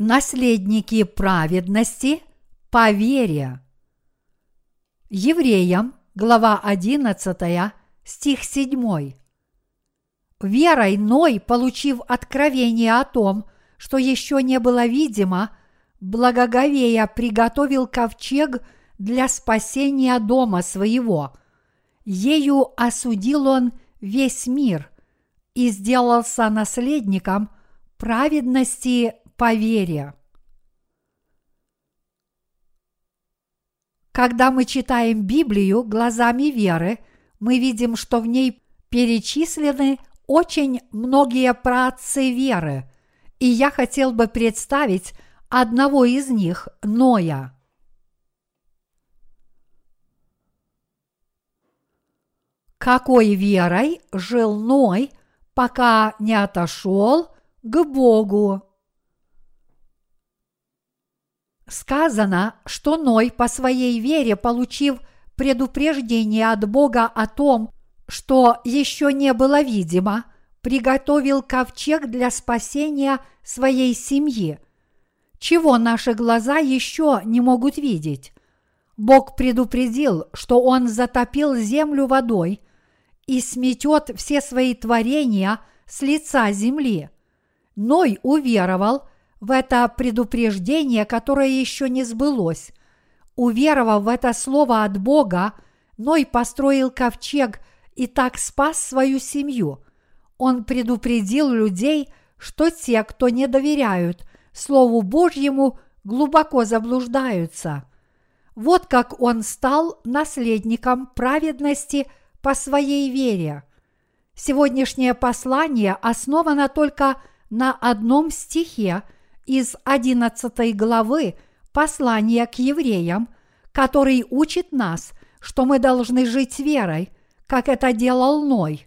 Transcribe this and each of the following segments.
наследники праведности по вере. Евреям, глава 11, стих 7. Верой Ной, получив откровение о том, что еще не было видимо, благоговея приготовил ковчег для спасения дома своего. Ею осудил он весь мир и сделался наследником праведности по вере. Когда мы читаем Библию глазами веры, мы видим, что в ней перечислены очень многие праотцы веры, и я хотел бы представить одного из них, Ноя. Какой верой жил Ной, пока не отошел к Богу? Сказано, что Ной по своей вере, получив предупреждение от Бога о том, что еще не было видимо, приготовил ковчег для спасения своей семьи, чего наши глаза еще не могут видеть. Бог предупредил, что Он затопил землю водой и сметет все свои творения с лица земли. Ной уверовал – в это предупреждение, которое еще не сбылось. Уверовав в это слово от Бога, Ной построил ковчег и так спас свою семью. Он предупредил людей, что те, кто не доверяют Слову Божьему, глубоко заблуждаются. Вот как он стал наследником праведности по своей вере. Сегодняшнее послание основано только на одном стихе – из 11 главы послания к евреям, который учит нас, что мы должны жить верой, как это делал Ной.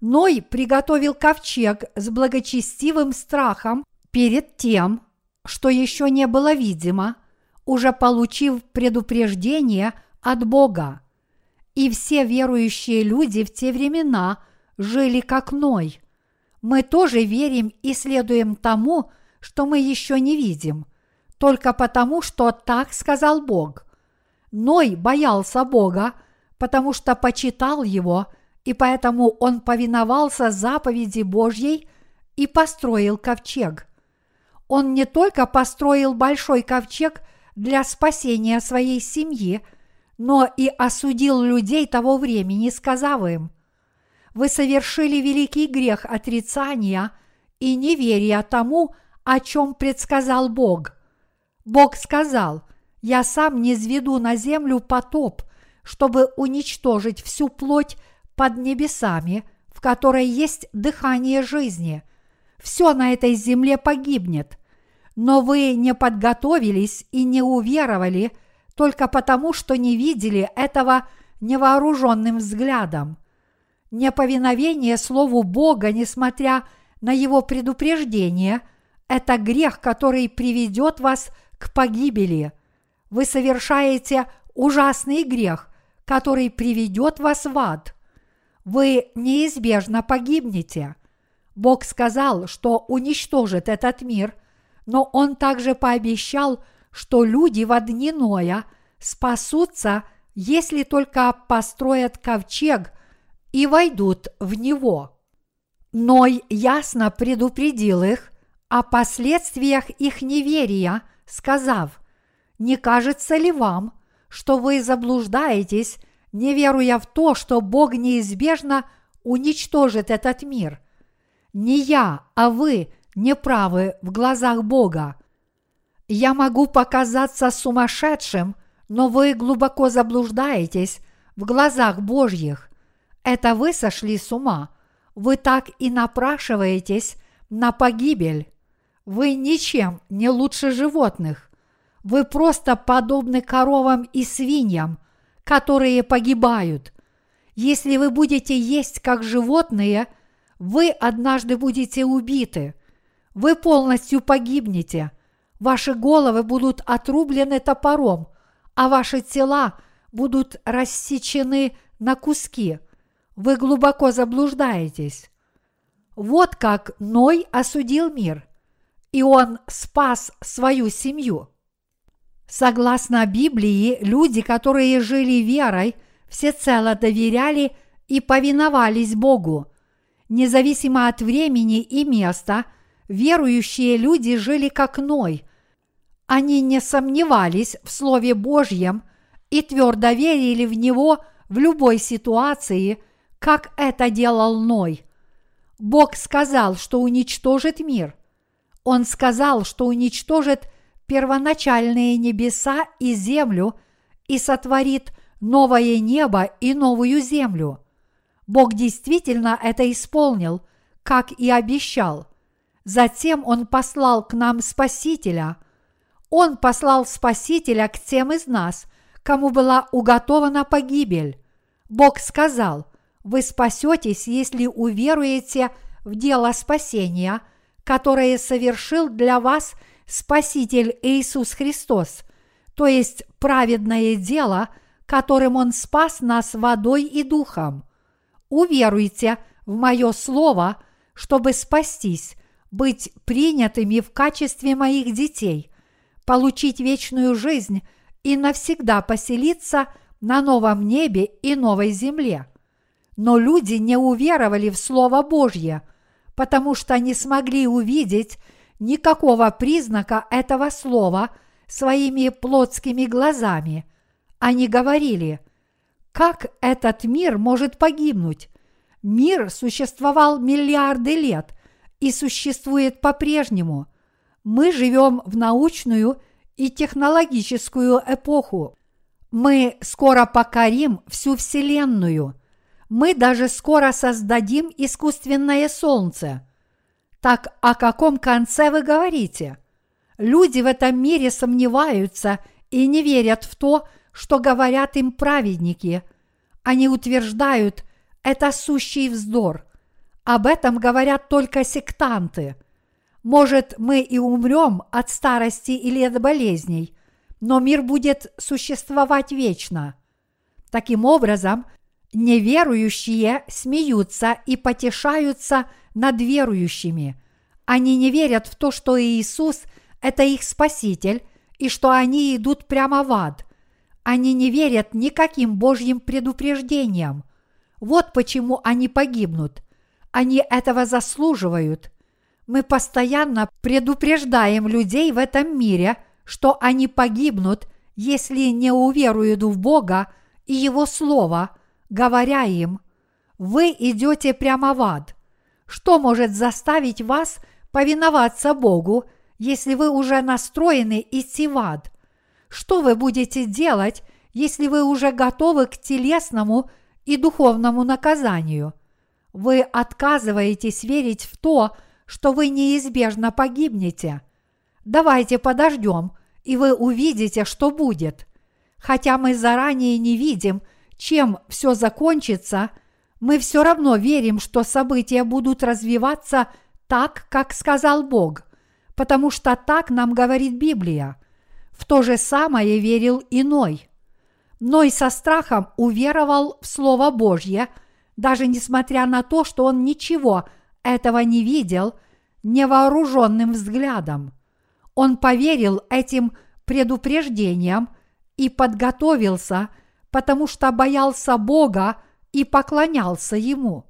Ной приготовил ковчег с благочестивым страхом перед тем, что еще не было видимо, уже получив предупреждение от Бога. И все верующие люди в те времена жили как Ной. Мы тоже верим и следуем тому, что мы еще не видим, только потому, что так сказал Бог. Ной боялся Бога, потому что почитал Его, и поэтому он повиновался заповеди Божьей и построил ковчег. Он не только построил большой ковчег для спасения своей семьи, но и осудил людей того времени, сказав им, «Вы совершили великий грех отрицания и неверия тому, о чем предсказал Бог. Бог сказал, «Я сам не зведу на землю потоп, чтобы уничтожить всю плоть под небесами, в которой есть дыхание жизни. Все на этой земле погибнет. Но вы не подготовились и не уверовали только потому, что не видели этого невооруженным взглядом. Неповиновение Слову Бога, несмотря на его предупреждение – это грех, который приведет вас к погибели. Вы совершаете ужасный грех, который приведет вас в ад. Вы неизбежно погибнете. Бог сказал, что уничтожит этот мир, но Он также пообещал, что люди в дни Ноя спасутся, если только построят ковчег и войдут в него. Ной ясно предупредил их, о последствиях их неверия, сказав, «Не кажется ли вам, что вы заблуждаетесь, не веруя в то, что Бог неизбежно уничтожит этот мир? Не я, а вы не правы в глазах Бога. Я могу показаться сумасшедшим, но вы глубоко заблуждаетесь в глазах Божьих. Это вы сошли с ума. Вы так и напрашиваетесь на погибель. Вы ничем не лучше животных. Вы просто подобны коровам и свиньям, которые погибают. Если вы будете есть как животные, вы однажды будете убиты. Вы полностью погибнете. Ваши головы будут отрублены топором, а ваши тела будут рассечены на куски. Вы глубоко заблуждаетесь. Вот как Ной осудил мир – и он спас свою семью. Согласно Библии, люди, которые жили верой, всецело доверяли и повиновались Богу. Независимо от времени и места, верующие люди жили как Ной. Они не сомневались в Слове Божьем и твердо верили в Него в любой ситуации, как это делал Ной. Бог сказал, что уничтожит мир. Он сказал, что уничтожит первоначальные небеса и землю и сотворит новое небо и новую землю. Бог действительно это исполнил, как и обещал. Затем Он послал к нам Спасителя. Он послал Спасителя к тем из нас, кому была уготована погибель. Бог сказал, вы спасетесь, если уверуете в дело спасения, которое совершил для вас Спаситель Иисус Христос, то есть праведное дело, которым Он спас нас водой и духом. Уверуйте в мое слово, чтобы спастись, быть принятыми в качестве моих детей, получить вечную жизнь и навсегда поселиться на новом небе и новой земле. Но люди не уверовали в Слово Божье, потому что не смогли увидеть никакого признака этого слова своими плотскими глазами. Они говорили, как этот мир может погибнуть? Мир существовал миллиарды лет и существует по-прежнему. Мы живем в научную и технологическую эпоху. Мы скоро покорим всю Вселенную. Мы даже скоро создадим искусственное Солнце – так о каком конце вы говорите? Люди в этом мире сомневаются и не верят в то, что говорят им праведники. Они утверждают, это сущий вздор. Об этом говорят только сектанты. Может, мы и умрем от старости или от болезней, но мир будет существовать вечно. Таким образом, неверующие смеются и потешаются – над верующими. Они не верят в то, что Иисус – это их Спаситель, и что они идут прямо в ад. Они не верят никаким Божьим предупреждениям. Вот почему они погибнут. Они этого заслуживают. Мы постоянно предупреждаем людей в этом мире, что они погибнут, если не уверуют в Бога и Его Слово, говоря им, вы идете прямо в ад. Что может заставить вас повиноваться Богу, если вы уже настроены идти в ад? Что вы будете делать, если вы уже готовы к телесному и духовному наказанию? Вы отказываетесь верить в то, что вы неизбежно погибнете. Давайте подождем, и вы увидите, что будет. Хотя мы заранее не видим, чем все закончится – мы все равно верим, что события будут развиваться так, как сказал Бог, потому что так нам говорит Библия. В то же самое верил иной. Ной со страхом уверовал в Слово Божье, даже несмотря на то, что он ничего этого не видел невооруженным взглядом. Он поверил этим предупреждениям и подготовился, потому что боялся Бога и поклонялся ему.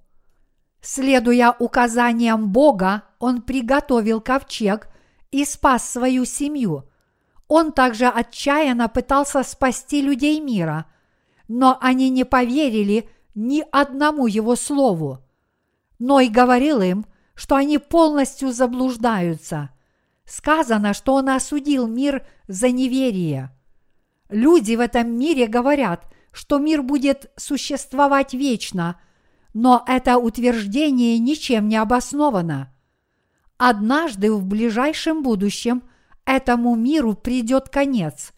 Следуя указаниям Бога, он приготовил ковчег и спас свою семью. Он также отчаянно пытался спасти людей мира, но они не поверили ни одному его слову. Но и говорил им, что они полностью заблуждаются. Сказано, что он осудил мир за неверие. Люди в этом мире говорят, что мир будет существовать вечно, но это утверждение ничем не обосновано. Однажды в ближайшем будущем этому миру придет конец.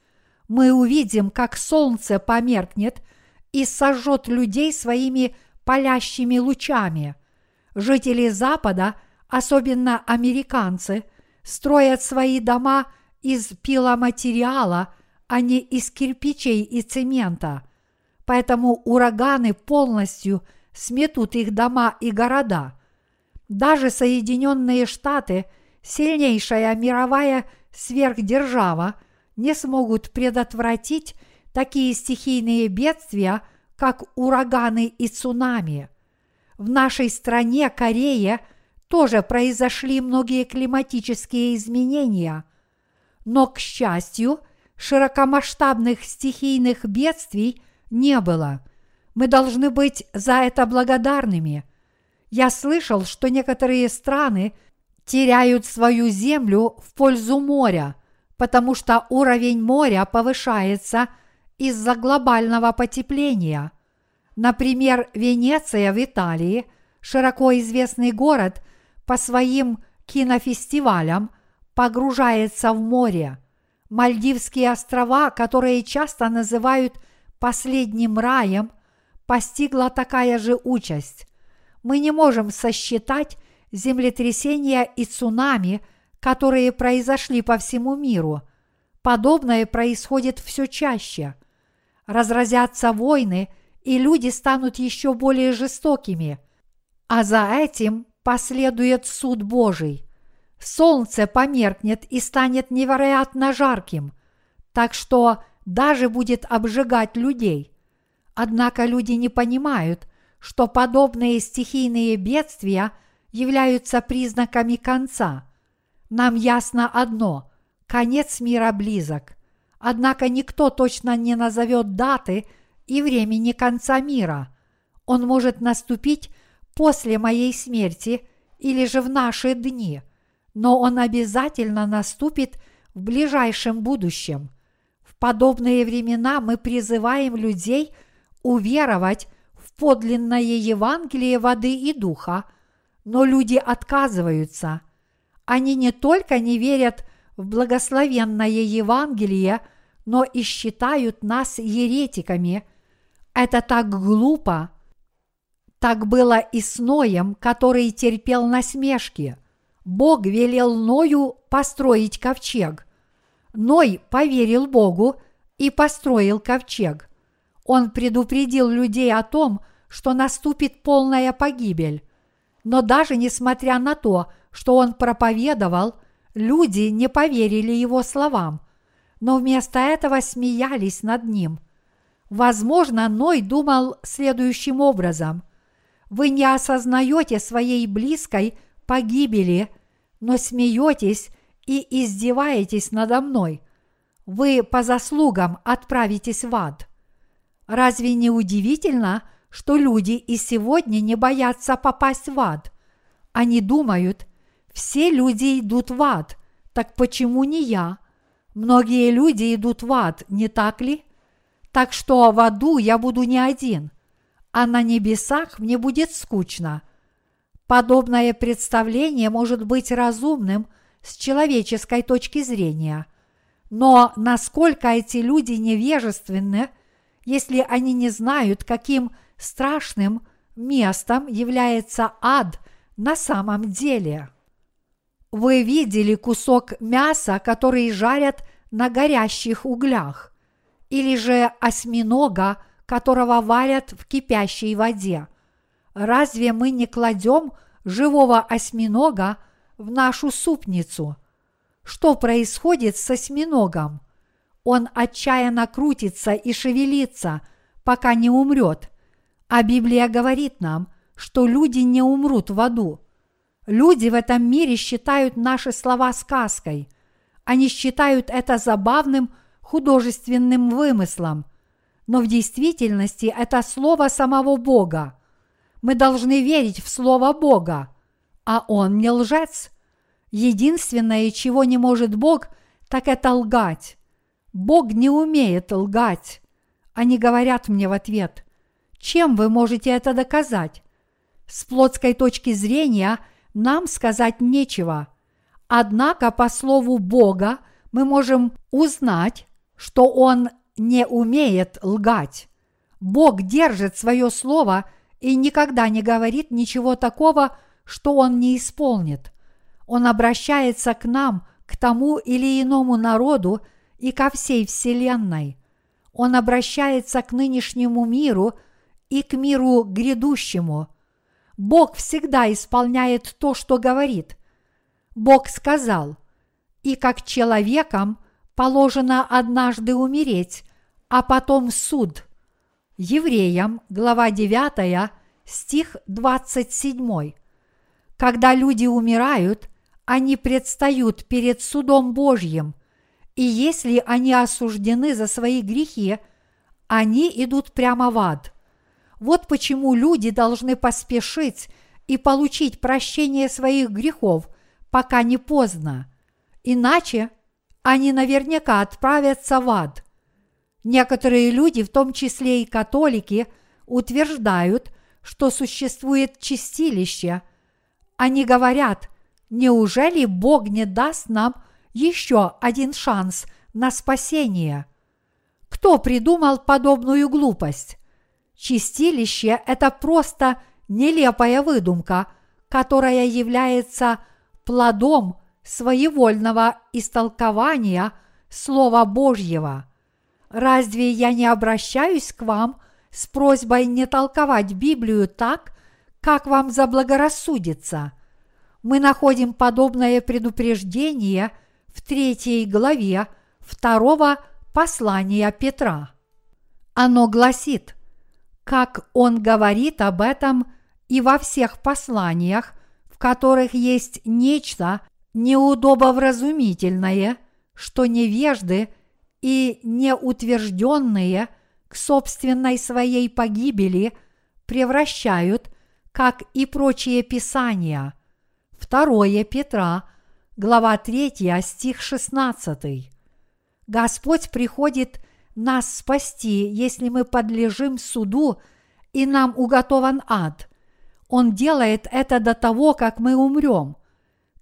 Мы увидим, как солнце померкнет и сожжет людей своими палящими лучами. Жители Запада, особенно американцы, строят свои дома из пиломатериала, а не из кирпичей и цемента – поэтому ураганы полностью сметут их дома и города. Даже Соединенные Штаты сильнейшая мировая сверхдержава не смогут предотвратить такие стихийные бедствия, как ураганы и цунами. В нашей стране, Корее, тоже произошли многие климатические изменения, но, к счастью, широкомасштабных стихийных бедствий не было. Мы должны быть за это благодарными. Я слышал, что некоторые страны теряют свою землю в пользу моря, потому что уровень моря повышается из-за глобального потепления. Например, Венеция в Италии, широко известный город по своим кинофестивалям, погружается в море – Мальдивские острова, которые часто называют последним раем, постигла такая же участь. Мы не можем сосчитать землетрясения и цунами, которые произошли по всему миру. Подобное происходит все чаще. Разразятся войны, и люди станут еще более жестокими, а за этим последует суд Божий солнце померкнет и станет невероятно жарким, так что даже будет обжигать людей. Однако люди не понимают, что подобные стихийные бедствия являются признаками конца. Нам ясно одно – конец мира близок. Однако никто точно не назовет даты и времени конца мира. Он может наступить после моей смерти или же в наши дни – но он обязательно наступит в ближайшем будущем. Подобные времена мы призываем людей уверовать в подлинное Евангелие воды и духа, но люди отказываются. Они не только не верят в благословенное Евангелие, но и считают нас еретиками. Это так глупо. Так было и с Ноем, который терпел насмешки – Бог велел Ною построить ковчег. Ной поверил Богу и построил ковчег. Он предупредил людей о том, что наступит полная погибель. Но даже несмотря на то, что он проповедовал, люди не поверили его словам, но вместо этого смеялись над ним. Возможно, Ной думал следующим образом. Вы не осознаете своей близкой погибели, но смеетесь и издеваетесь надо мной. Вы по заслугам отправитесь в ад. Разве не удивительно, что люди и сегодня не боятся попасть в ад? Они думают, все люди идут в ад, так почему не я? Многие люди идут в ад, не так ли? Так что в аду я буду не один, а на небесах мне будет скучно – Подобное представление может быть разумным с человеческой точки зрения. Но насколько эти люди невежественны, если они не знают, каким страшным местом является ад на самом деле? Вы видели кусок мяса, который жарят на горящих углях, или же осьминога, которого варят в кипящей воде – разве мы не кладем живого осьминога в нашу супницу? Что происходит с осьминогом? Он отчаянно крутится и шевелится, пока не умрет. А Библия говорит нам, что люди не умрут в аду. Люди в этом мире считают наши слова сказкой. Они считают это забавным художественным вымыслом. Но в действительности это слово самого Бога. Мы должны верить в Слово Бога, а Он не лжец. Единственное, чего не может Бог, так это лгать. Бог не умеет лгать. Они говорят мне в ответ, чем вы можете это доказать? С плотской точки зрения нам сказать нечего. Однако по слову Бога мы можем узнать, что Он не умеет лгать. Бог держит свое слово и никогда не говорит ничего такого, что он не исполнит. Он обращается к нам, к тому или иному народу и ко всей Вселенной. Он обращается к нынешнему миру и к миру грядущему. Бог всегда исполняет то, что говорит. Бог сказал, «И как человекам положено однажды умереть, а потом суд». Евреям, глава 9, стих 27. Когда люди умирают, они предстают перед судом Божьим, и если они осуждены за свои грехи, они идут прямо в ад. Вот почему люди должны поспешить и получить прощение своих грехов, пока не поздно. Иначе они наверняка отправятся в ад. Некоторые люди, в том числе и католики, утверждают, что существует чистилище. Они говорят, неужели Бог не даст нам еще один шанс на спасение? Кто придумал подобную глупость? Чистилище – это просто нелепая выдумка, которая является плодом своевольного истолкования Слова Божьего. Разве я не обращаюсь к вам с просьбой не толковать Библию так, как вам заблагорассудится? Мы находим подобное предупреждение в третьей главе второго послания Петра. Оно гласит, как он говорит об этом и во всех посланиях, в которых есть нечто неудобовразумительное, что невежды и неутвержденные к собственной своей погибели превращают, как и прочие писания. Второе Петра, глава 3, стих 16. Господь приходит нас спасти, если мы подлежим суду и нам уготован ад. Он делает это до того, как мы умрем.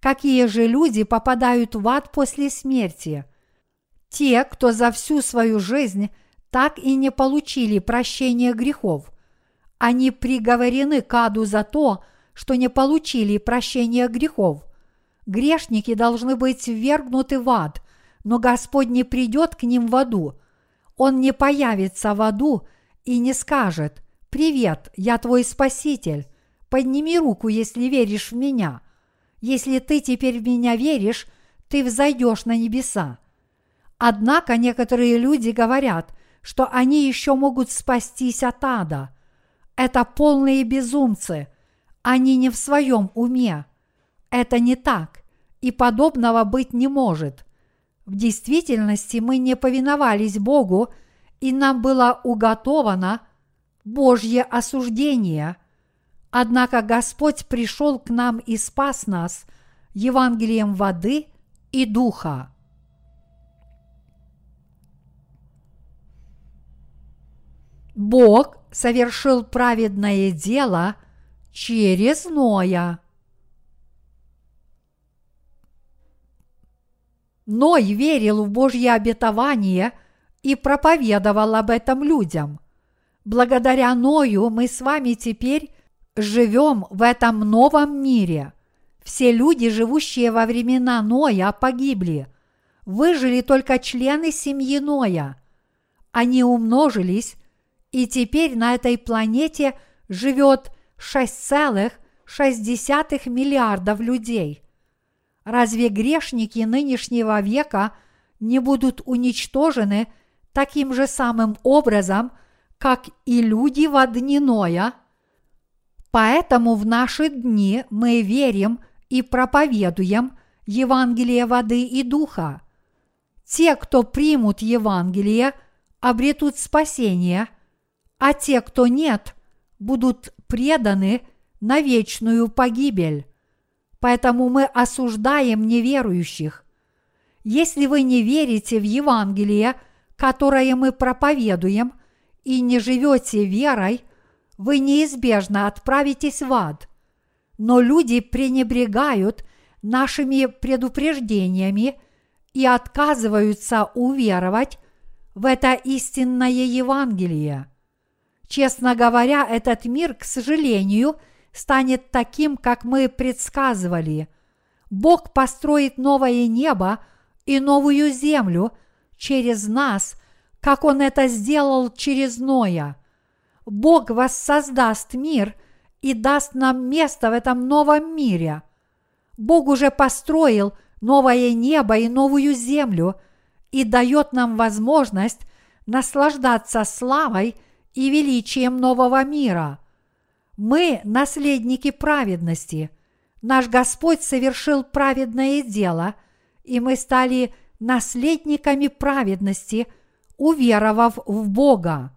Какие же люди попадают в ад после смерти? Те, кто за всю свою жизнь так и не получили прощения грехов. Они приговорены к аду за то, что не получили прощения грехов. Грешники должны быть ввергнуты в ад, но Господь не придет к ним в аду – он не появится в аду и не скажет «Привет, я твой спаситель, подними руку, если веришь в меня. Если ты теперь в меня веришь, ты взойдешь на небеса». Однако некоторые люди говорят, что они еще могут спастись от ада. Это полные безумцы. Они не в своем уме. Это не так, и подобного быть не может. В действительности мы не повиновались Богу, и нам было уготовано Божье осуждение. Однако Господь пришел к нам и спас нас Евангелием воды и духа. Бог совершил праведное дело через Ноя. Ной верил в Божье обетование и проповедовал об этом людям. Благодаря Ною мы с вами теперь живем в этом новом мире. Все люди, живущие во времена Ноя, погибли. Выжили только члены семьи Ноя. Они умножились, и теперь на этой планете живет 6,6 миллиардов людей. Разве грешники нынешнего века не будут уничтожены таким же самым образом, как и люди в дни Ноя? Поэтому в наши дни мы верим и проповедуем Евангелие воды и духа. Те, кто примут Евангелие, обретут спасение, а те, кто нет, будут преданы на вечную погибель поэтому мы осуждаем неверующих. Если вы не верите в Евангелие, которое мы проповедуем, и не живете верой, вы неизбежно отправитесь в ад. Но люди пренебрегают нашими предупреждениями и отказываются уверовать в это истинное Евангелие. Честно говоря, этот мир, к сожалению, – станет таким, как мы предсказывали. Бог построит новое небо и новую землю через нас, как Он это сделал через Ноя. Бог воссоздаст мир и даст нам место в этом новом мире. Бог уже построил новое небо и новую землю и дает нам возможность наслаждаться славой и величием нового мира. Мы наследники праведности. Наш Господь совершил праведное дело, и мы стали наследниками праведности, уверовав в Бога.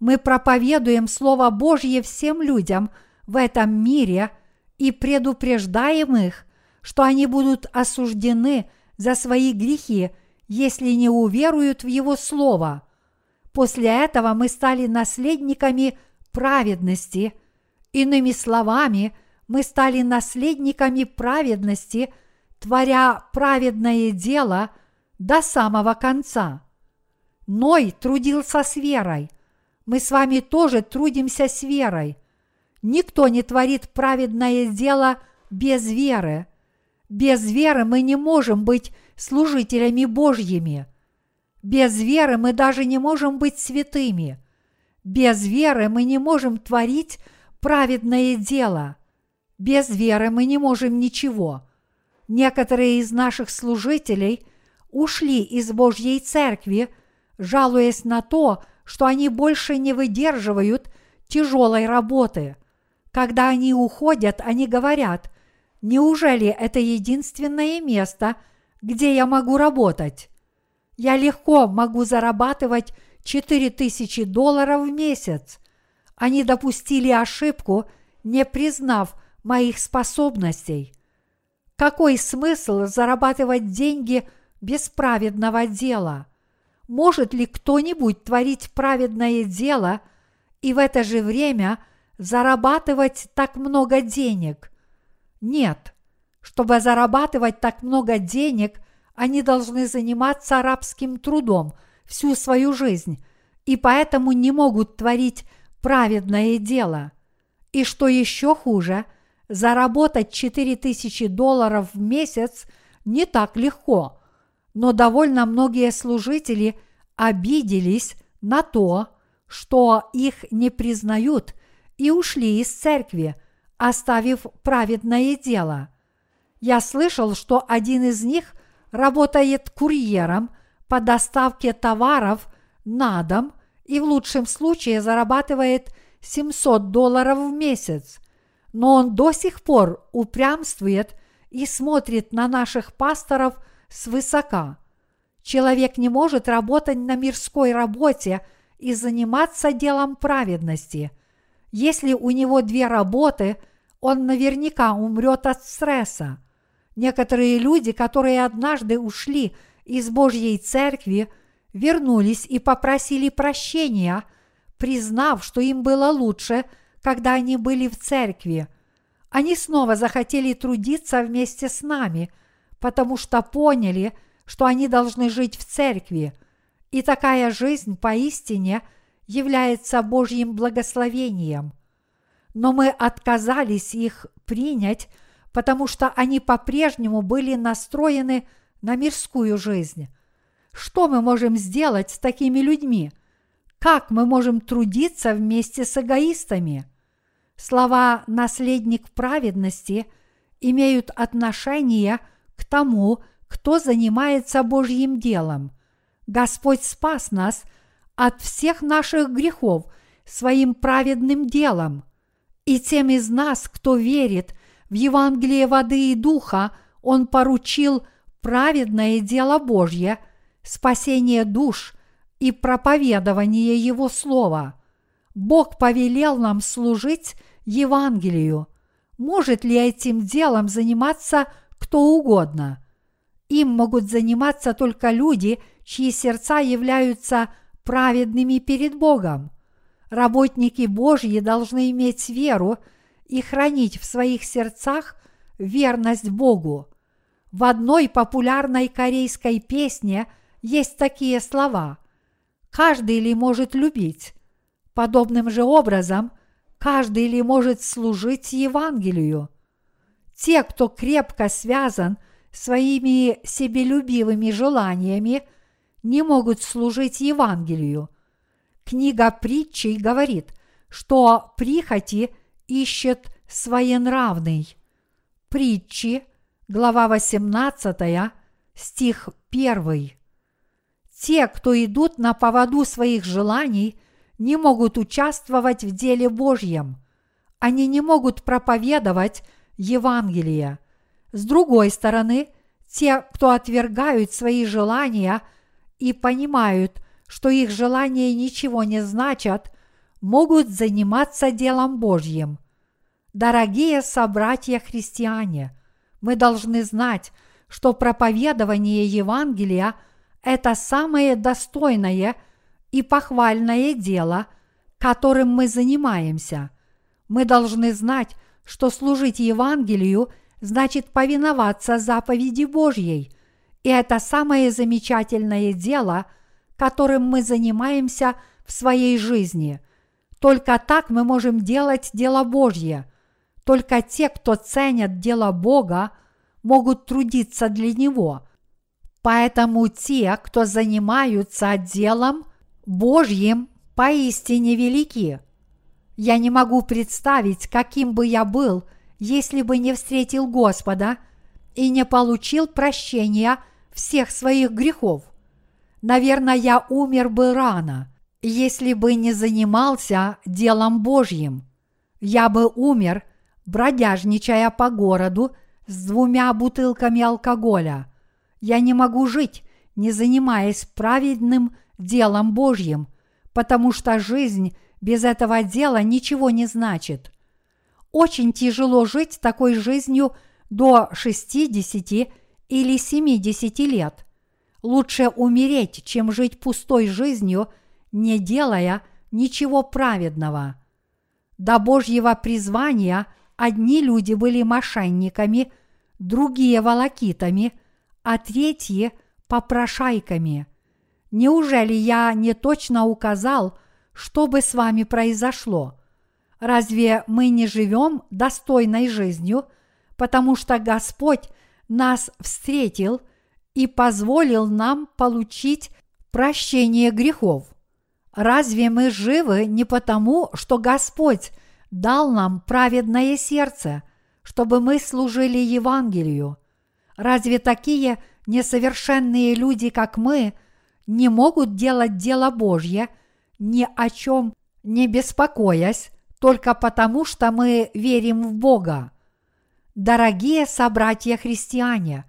Мы проповедуем Слово Божье всем людям в этом мире и предупреждаем их, что они будут осуждены за свои грехи, если не уверуют в Его Слово. После этого мы стали наследниками праведности. Иными словами, мы стали наследниками праведности, творя праведное дело до самого конца. Ной трудился с верой. Мы с вами тоже трудимся с верой. Никто не творит праведное дело без веры. Без веры мы не можем быть служителями Божьими. Без веры мы даже не можем быть святыми. Без веры мы не можем творить праведное дело. Без веры мы не можем ничего. Некоторые из наших служителей ушли из Божьей церкви, жалуясь на то, что они больше не выдерживают тяжелой работы. Когда они уходят, они говорят, неужели это единственное место, где я могу работать? Я легко могу зарабатывать 4000 долларов в месяц. Они допустили ошибку, не признав моих способностей. Какой смысл зарабатывать деньги без праведного дела? Может ли кто-нибудь творить праведное дело и в это же время зарабатывать так много денег? Нет. Чтобы зарабатывать так много денег, они должны заниматься рабским трудом всю свою жизнь и поэтому не могут творить праведное дело. И что еще хуже, заработать 4000 долларов в месяц не так легко, но довольно многие служители обиделись на то, что их не признают и ушли из церкви, оставив праведное дело. Я слышал, что один из них – работает курьером по доставке товаров на дом и в лучшем случае зарабатывает 700 долларов в месяц. Но он до сих пор упрямствует и смотрит на наших пасторов свысока. Человек не может работать на мирской работе и заниматься делом праведности. Если у него две работы, он наверняка умрет от стресса. Некоторые люди, которые однажды ушли из Божьей церкви, вернулись и попросили прощения, признав, что им было лучше, когда они были в церкви. Они снова захотели трудиться вместе с нами, потому что поняли, что они должны жить в церкви. И такая жизнь поистине является Божьим благословением. Но мы отказались их принять – потому что они по-прежнему были настроены на мирскую жизнь. Что мы можем сделать с такими людьми? Как мы можем трудиться вместе с эгоистами? Слова «наследник праведности» имеют отношение к тому, кто занимается Божьим делом. Господь спас нас от всех наших грехов своим праведным делом. И тем из нас, кто верит – в Евангелие воды и духа Он поручил праведное дело Божье, спасение душ и проповедование Его Слова. Бог повелел нам служить Евангелию. Может ли этим делом заниматься кто угодно? Им могут заниматься только люди, чьи сердца являются праведными перед Богом. Работники Божьи должны иметь веру – и хранить в своих сердцах верность Богу. В одной популярной корейской песне есть такие слова «Каждый ли может любить?» Подобным же образом, каждый ли может служить Евангелию? Те, кто крепко связан своими себелюбивыми желаниями, не могут служить Евангелию. Книга притчей говорит, что прихоти – ищет своенравный. Притчи, глава 18, стих 1. Те, кто идут на поводу своих желаний, не могут участвовать в деле Божьем. Они не могут проповедовать Евангелие. С другой стороны, те, кто отвергают свои желания и понимают, что их желания ничего не значат, могут заниматься делом Божьим. Дорогие собратья-христиане, мы должны знать, что проповедование Евангелия – это самое достойное и похвальное дело, которым мы занимаемся. Мы должны знать, что служить Евангелию значит повиноваться заповеди Божьей, и это самое замечательное дело, которым мы занимаемся в своей жизни. Только так мы можем делать дело Божье. Только те, кто ценят дело Бога, могут трудиться для Него. Поэтому те, кто занимаются делом Божьим, поистине велики. Я не могу представить, каким бы я был, если бы не встретил Господа и не получил прощения всех своих грехов. Наверное, я умер бы рано, если бы не занимался делом Божьим. Я бы умер, бродяжничая по городу с двумя бутылками алкоголя. Я не могу жить, не занимаясь праведным делом Божьим, потому что жизнь без этого дела ничего не значит. Очень тяжело жить такой жизнью до 60 или 70 лет. Лучше умереть, чем жить пустой жизнью, не делая ничего праведного. До Божьего призвания одни люди были мошенниками, другие – волокитами, а третьи – попрошайками. Неужели я не точно указал – что бы с вами произошло? Разве мы не живем достойной жизнью, потому что Господь нас встретил и позволил нам получить прощение грехов? Разве мы живы не потому, что Господь дал нам праведное сердце, чтобы мы служили Евангелию? Разве такие несовершенные люди, как мы, не могут делать дело Божье – ни о чем не беспокоясь, только потому, что мы верим в Бога. Дорогие собратья-христиане,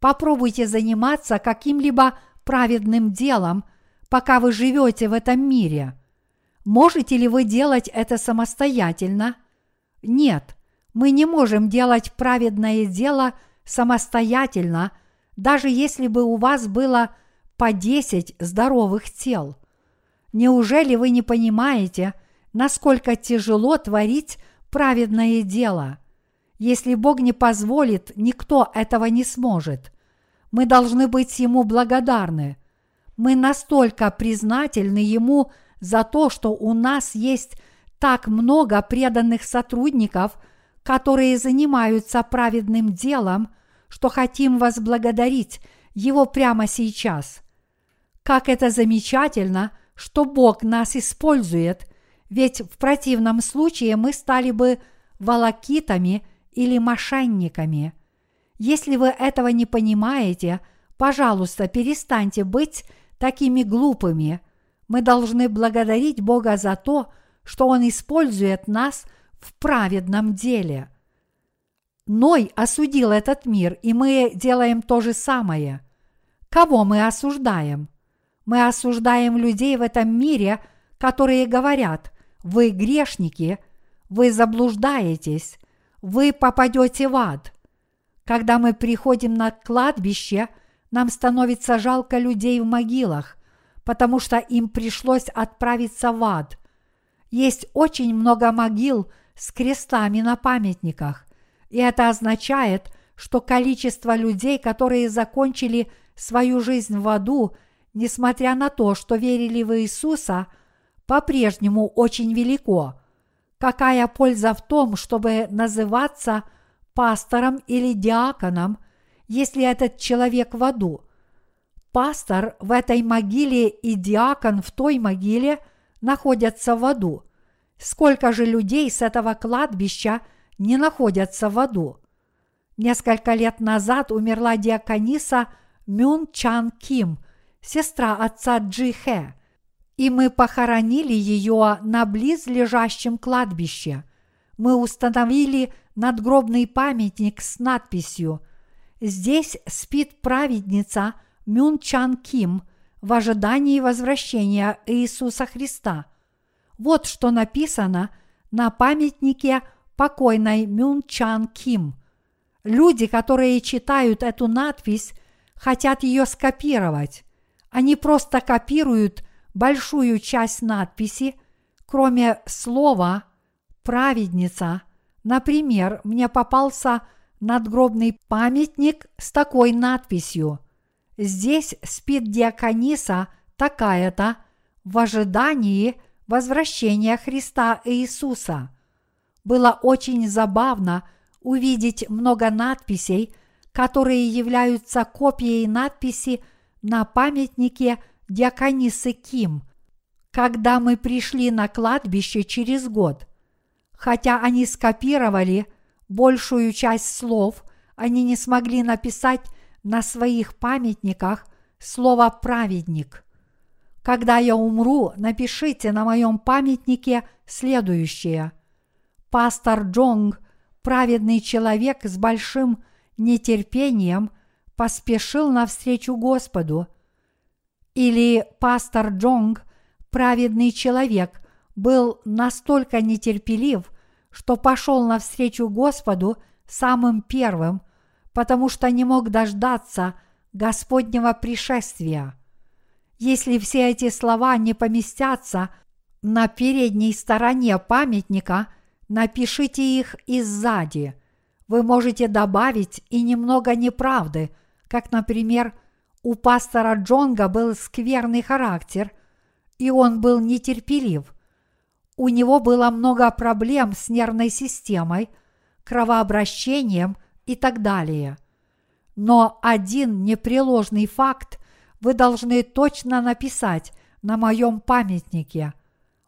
попробуйте заниматься каким-либо праведным делом, пока вы живете в этом мире. Можете ли вы делать это самостоятельно? Нет, мы не можем делать праведное дело самостоятельно, даже если бы у вас было по 10 здоровых тел – Неужели вы не понимаете, насколько тяжело творить праведное дело? Если Бог не позволит, никто этого не сможет. Мы должны быть Ему благодарны. Мы настолько признательны Ему за то, что у нас есть так много преданных сотрудников, которые занимаются праведным делом, что хотим возблагодарить Его прямо сейчас. Как это замечательно – что Бог нас использует, ведь в противном случае мы стали бы волокитами или мошенниками. Если вы этого не понимаете, пожалуйста, перестаньте быть такими глупыми. Мы должны благодарить Бога за то, что Он использует нас в праведном деле. Ной осудил этот мир, и мы делаем то же самое. Кого мы осуждаем? Мы осуждаем людей в этом мире, которые говорят, вы грешники, вы заблуждаетесь, вы попадете в ад. Когда мы приходим на кладбище, нам становится жалко людей в могилах, потому что им пришлось отправиться в ад. Есть очень много могил с крестами на памятниках, и это означает, что количество людей, которые закончили свою жизнь в аду – несмотря на то, что верили в Иисуса, по-прежнему очень велико. Какая польза в том, чтобы называться пастором или диаконом, если этот человек в аду? Пастор в этой могиле и диакон в той могиле находятся в аду. Сколько же людей с этого кладбища не находятся в аду? Несколько лет назад умерла диакониса Мюн Чан Ким, сестра отца Джи Хэ, и мы похоронили ее на близлежащем кладбище. Мы установили надгробный памятник с надписью «Здесь спит праведница Мюн Чан Ким в ожидании возвращения Иисуса Христа». Вот что написано на памятнике покойной Мюн Чан Ким. Люди, которые читают эту надпись, хотят ее скопировать. Они просто копируют большую часть надписи, кроме слова «праведница». Например, мне попался надгробный памятник с такой надписью «Здесь спит диакониса такая-то в ожидании возвращения Христа Иисуса». Было очень забавно увидеть много надписей, которые являются копией надписи на памятнике диаконисы Ким, когда мы пришли на кладбище через год. Хотя они скопировали большую часть слов, они не смогли написать на своих памятниках слово «праведник». Когда я умру, напишите на моем памятнике следующее. Пастор Джонг, праведный человек с большим нетерпением, поспешил навстречу Господу. Или пастор Джонг, праведный человек, был настолько нетерпелив, что пошел навстречу Господу самым первым, потому что не мог дождаться Господнего пришествия. Если все эти слова не поместятся на передней стороне памятника, напишите их и сзади. Вы можете добавить и немного неправды, как, например, у пастора Джонга был скверный характер, и он был нетерпелив. У него было много проблем с нервной системой, кровообращением и так далее. Но один непреложный факт вы должны точно написать на моем памятнике.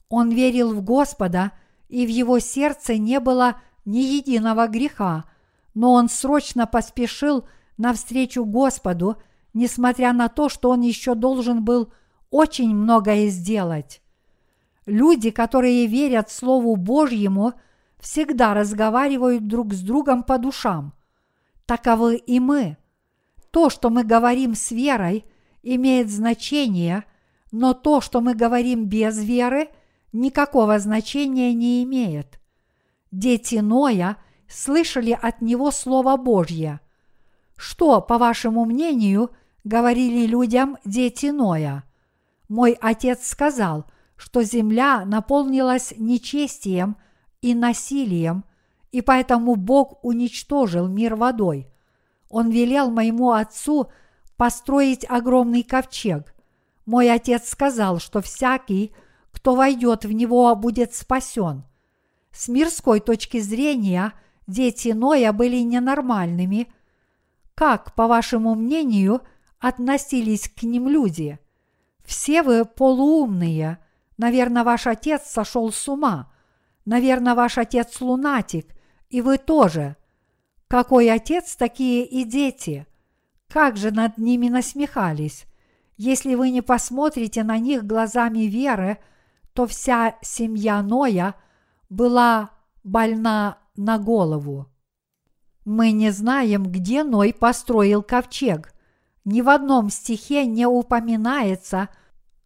Он верил в Господа, и в его сердце не было ни единого греха, но он срочно поспешил навстречу Господу, несмотря на то, что он еще должен был очень многое сделать. Люди, которые верят Слову Божьему, всегда разговаривают друг с другом по душам. Таковы и мы. То, что мы говорим с верой – имеет значение, но то, что мы говорим без веры, никакого значения не имеет. Дети Ноя слышали от него Слово Божье. Что, по вашему мнению, говорили людям дети Ноя? Мой отец сказал, что земля наполнилась нечестием и насилием, и поэтому Бог уничтожил мир водой. Он велел моему отцу – построить огромный ковчег. Мой отец сказал, что всякий, кто войдет в него, будет спасен. С мирской точки зрения дети Ноя были ненормальными. Как, по вашему мнению, относились к ним люди? Все вы полуумные. Наверное, ваш отец сошел с ума. Наверное, ваш отец лунатик, и вы тоже. Какой отец, такие и дети – как же над ними насмехались! Если вы не посмотрите на них глазами веры, то вся семья Ноя была больна на голову. Мы не знаем, где Ной построил ковчег. Ни в одном стихе не упоминается,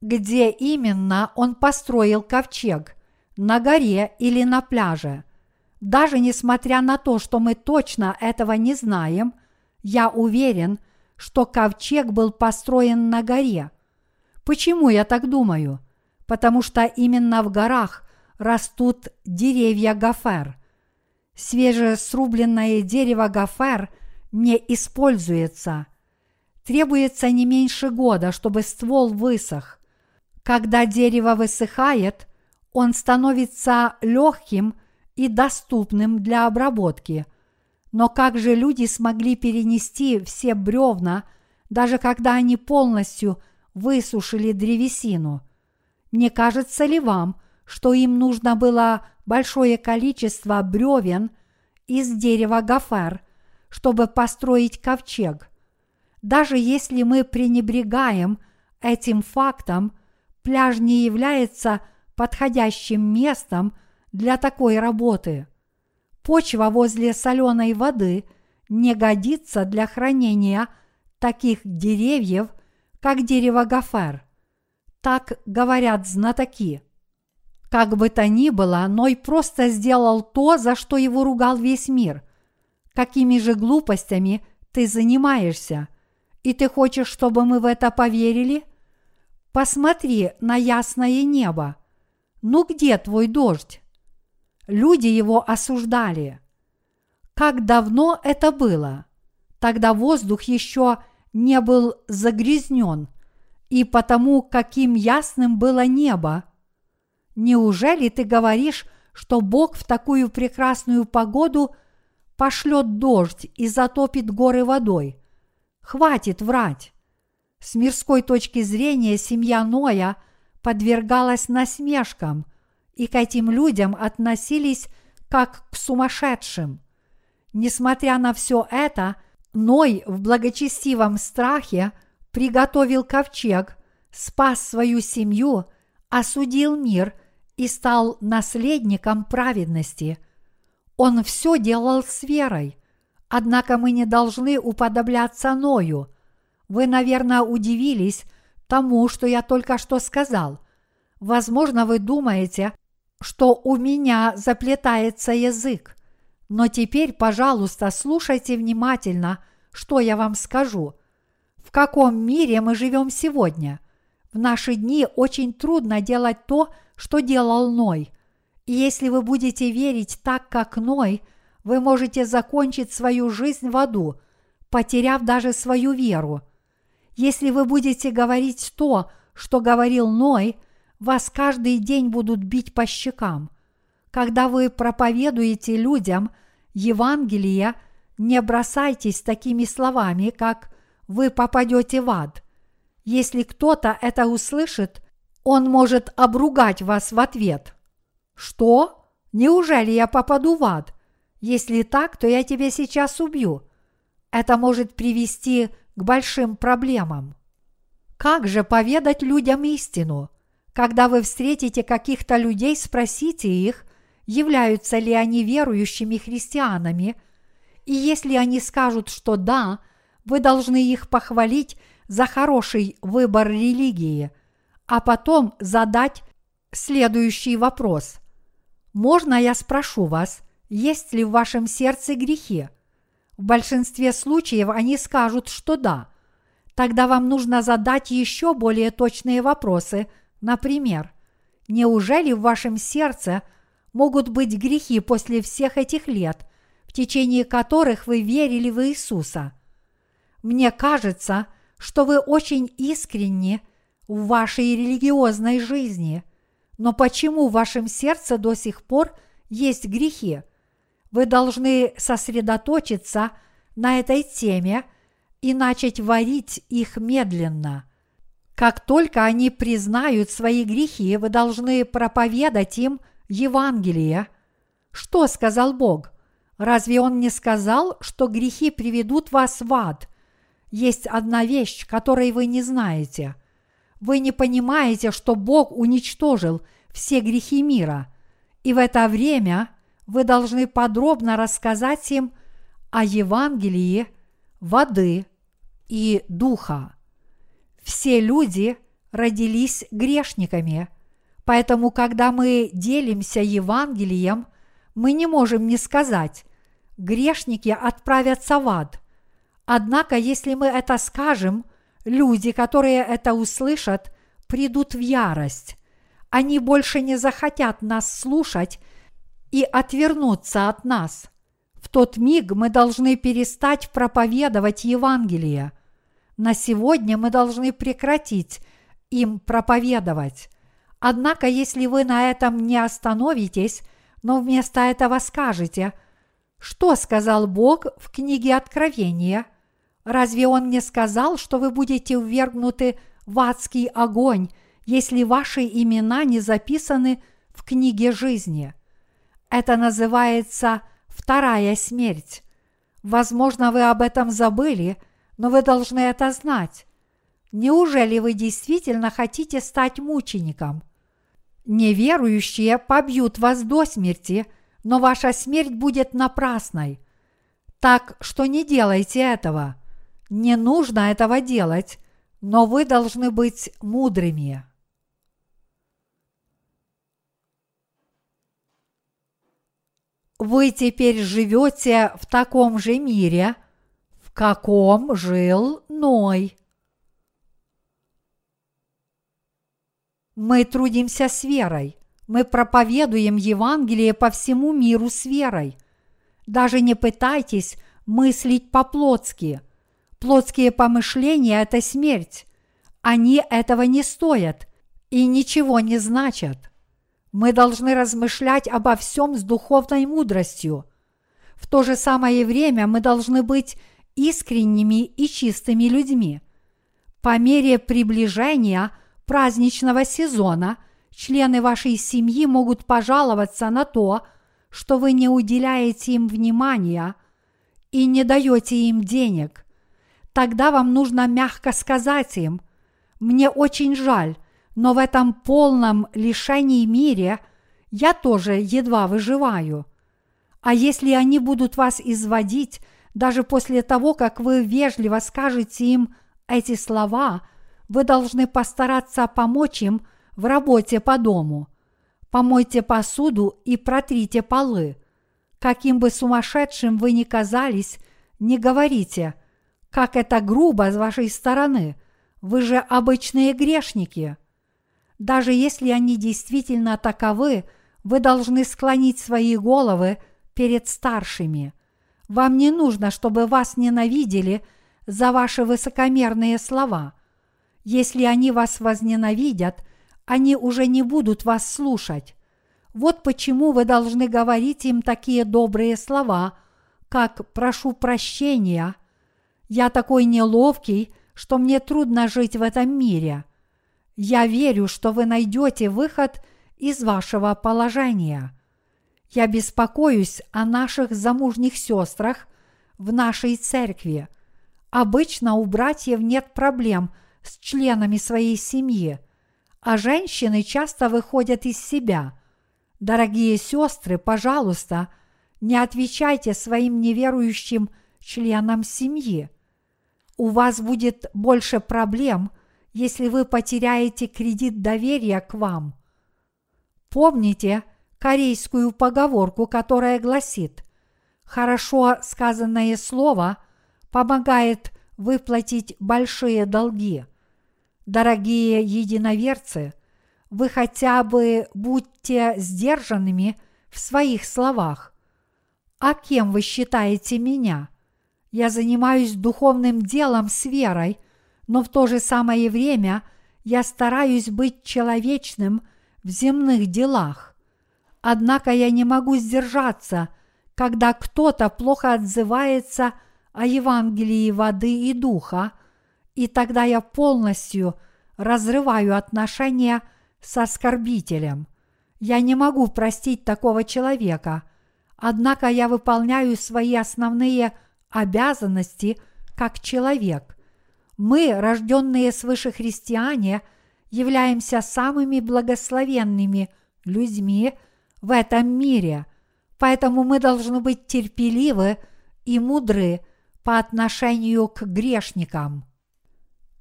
где именно он построил ковчег – на горе или на пляже. Даже несмотря на то, что мы точно этого не знаем, я уверен, что ковчег был построен на горе. Почему я так думаю? Потому что именно в горах растут деревья гофер. Свежесрубленное дерево гофер не используется. Требуется не меньше года, чтобы ствол высох. Когда дерево высыхает, он становится легким и доступным для обработки – но как же люди смогли перенести все бревна, даже когда они полностью высушили древесину? Не кажется ли вам, что им нужно было большое количество бревен из дерева гофер, чтобы построить ковчег. Даже если мы пренебрегаем этим фактом, пляж не является подходящим местом для такой работы. Почва возле соленой воды не годится для хранения таких деревьев, как дерево гофер. Так говорят знатоки. Как бы то ни было, Ной просто сделал то, за что его ругал весь мир. Какими же глупостями ты занимаешься? И ты хочешь, чтобы мы в это поверили? Посмотри на ясное небо. Ну где твой дождь? Люди его осуждали. Как давно это было? Тогда воздух еще не был загрязнен, и потому, каким ясным было небо. Неужели ты говоришь, что Бог в такую прекрасную погоду пошлет дождь и затопит горы водой? Хватит врать. С мирской точки зрения семья Ноя подвергалась насмешкам, и к этим людям относились как к сумасшедшим. Несмотря на все это, Ной в благочестивом страхе приготовил ковчег, спас свою семью, осудил мир и стал наследником праведности. Он все делал с верой. Однако мы не должны уподобляться Ною – вы, наверное, удивились тому, что я только что сказал. Возможно, вы думаете, что у меня заплетается язык. Но теперь, пожалуйста, слушайте внимательно, что я вам скажу. В каком мире мы живем сегодня? В наши дни очень трудно делать то, что делал Ной. И если вы будете верить так, как Ной, вы можете закончить свою жизнь в аду, потеряв даже свою веру. Если вы будете говорить то, что говорил Ной, вас каждый день будут бить по щекам. Когда вы проповедуете людям Евангелие, не бросайтесь такими словами, как «вы попадете в ад». Если кто-то это услышит, он может обругать вас в ответ. Что? Неужели я попаду в ад? Если так, то я тебя сейчас убью. Это может привести к большим проблемам. Как же поведать людям истину? Когда вы встретите каких-то людей, спросите их, являются ли они верующими христианами, и если они скажут, что да, вы должны их похвалить за хороший выбор религии, а потом задать следующий вопрос. Можно я спрошу вас, есть ли в вашем сердце грехи? В большинстве случаев они скажут, что да. Тогда вам нужно задать еще более точные вопросы. Например, неужели в вашем сердце могут быть грехи после всех этих лет, в течение которых вы верили в Иисуса? Мне кажется, что вы очень искренни в вашей религиозной жизни. Но почему в вашем сердце до сих пор есть грехи? Вы должны сосредоточиться на этой теме и начать варить их медленно. Как только они признают свои грехи, вы должны проповедать им Евангелие. Что сказал Бог? Разве Он не сказал, что грехи приведут вас в ад? Есть одна вещь, которой вы не знаете. Вы не понимаете, что Бог уничтожил все грехи мира. И в это время вы должны подробно рассказать им о Евангелии воды и духа. Все люди родились грешниками, поэтому когда мы делимся Евангелием, мы не можем не сказать «грешники отправятся в ад». Однако, если мы это скажем, люди, которые это услышат, придут в ярость. Они больше не захотят нас слушать и отвернуться от нас. В тот миг мы должны перестать проповедовать Евангелие. На сегодня мы должны прекратить им проповедовать. Однако, если вы на этом не остановитесь, но вместо этого скажете, что сказал Бог в книге Откровения, разве Он не сказал, что вы будете ввергнуты в адский огонь, если ваши имена не записаны в книге жизни? Это называется вторая смерть. Возможно, вы об этом забыли, но вы должны это знать. Неужели вы действительно хотите стать мучеником? Неверующие побьют вас до смерти, но ваша смерть будет напрасной. Так что не делайте этого. Не нужно этого делать, но вы должны быть мудрыми. Вы теперь живете в таком же мире, в каком жил Ной. Мы трудимся с верой. Мы проповедуем Евангелие по всему миру с верой. Даже не пытайтесь мыслить по-плотски. Плотские помышления – это смерть. Они этого не стоят и ничего не значат. Мы должны размышлять обо всем с духовной мудростью. В то же самое время мы должны быть искренними и чистыми людьми. По мере приближения – праздничного сезона члены вашей семьи могут пожаловаться на то, что вы не уделяете им внимания и не даете им денег. Тогда вам нужно мягко сказать им, мне очень жаль, но в этом полном лишении мире я тоже едва выживаю. А если они будут вас изводить даже после того, как вы вежливо скажете им эти слова – вы должны постараться помочь им в работе по дому. Помойте посуду и протрите полы. Каким бы сумасшедшим вы ни казались, не говорите, как это грубо с вашей стороны, вы же обычные грешники. Даже если они действительно таковы, вы должны склонить свои головы перед старшими. Вам не нужно, чтобы вас ненавидели за ваши высокомерные слова – если они вас возненавидят, они уже не будут вас слушать. Вот почему вы должны говорить им такие добрые слова, как «прошу прощения», «я такой неловкий, что мне трудно жить в этом мире», «я верю, что вы найдете выход из вашего положения», «я беспокоюсь о наших замужних сестрах в нашей церкви», Обычно у братьев нет проблем – с членами своей семьи, а женщины часто выходят из себя. Дорогие сестры, пожалуйста, не отвечайте своим неверующим членам семьи. У вас будет больше проблем, если вы потеряете кредит доверия к вам. Помните корейскую поговорку, которая гласит «Хорошо сказанное слово помогает выплатить большие долги. Дорогие единоверцы, вы хотя бы будьте сдержанными в своих словах. А кем вы считаете меня? Я занимаюсь духовным делом с верой, но в то же самое время я стараюсь быть человечным в земных делах. Однако я не могу сдержаться, когда кто-то плохо отзывается – о Евангелии воды и духа, и тогда я полностью разрываю отношения с оскорбителем. Я не могу простить такого человека, однако я выполняю свои основные обязанности как человек. Мы, рожденные свыше христиане, являемся самыми благословенными людьми в этом мире, поэтому мы должны быть терпеливы и мудры по отношению к грешникам.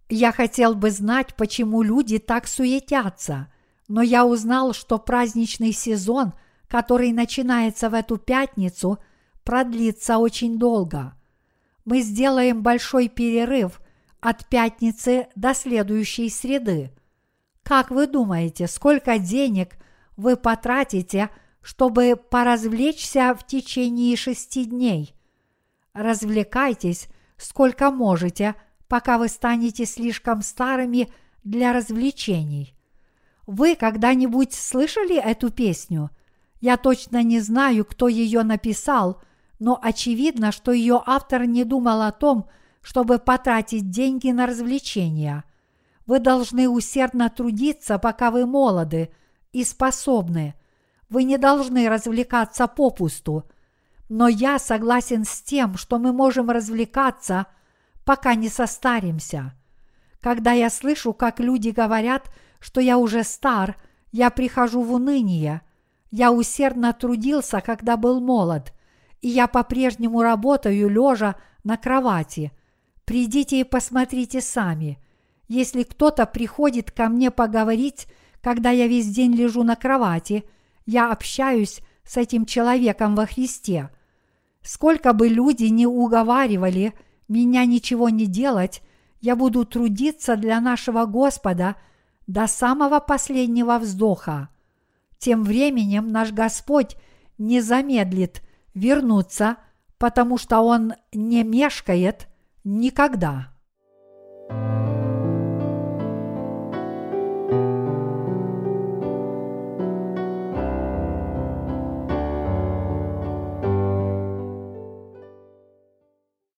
Я хотел бы знать, почему люди так суетятся, но я узнал, что праздничный сезон, который начинается в эту пятницу, продлится очень долго. Мы сделаем большой перерыв от пятницы до следующей среды. Как вы думаете, сколько денег вы потратите, чтобы поразвлечься в течение шести дней? развлекайтесь сколько можете, пока вы станете слишком старыми для развлечений. Вы когда-нибудь слышали эту песню? Я точно не знаю, кто ее написал, но очевидно, что ее автор не думал о том, чтобы потратить деньги на развлечения. Вы должны усердно трудиться, пока вы молоды и способны. Вы не должны развлекаться попусту – Но я согласен с тем, что мы можем развлекаться, пока не состаримся. Когда я слышу, как люди говорят, что я уже стар, я прихожу в уныние. Я усердно трудился, когда был молод, и я по-прежнему работаю лежа на кровати. Придите и посмотрите сами. Если кто-то приходит ко мне поговорить, когда я весь день лежу на кровати, я общаюсь с этим человеком во Христе. Сколько бы люди не уговаривали меня ничего не делать, я буду трудиться для нашего Господа до самого последнего вздоха. Тем временем наш Господь не замедлит вернуться, потому что Он не мешкает никогда.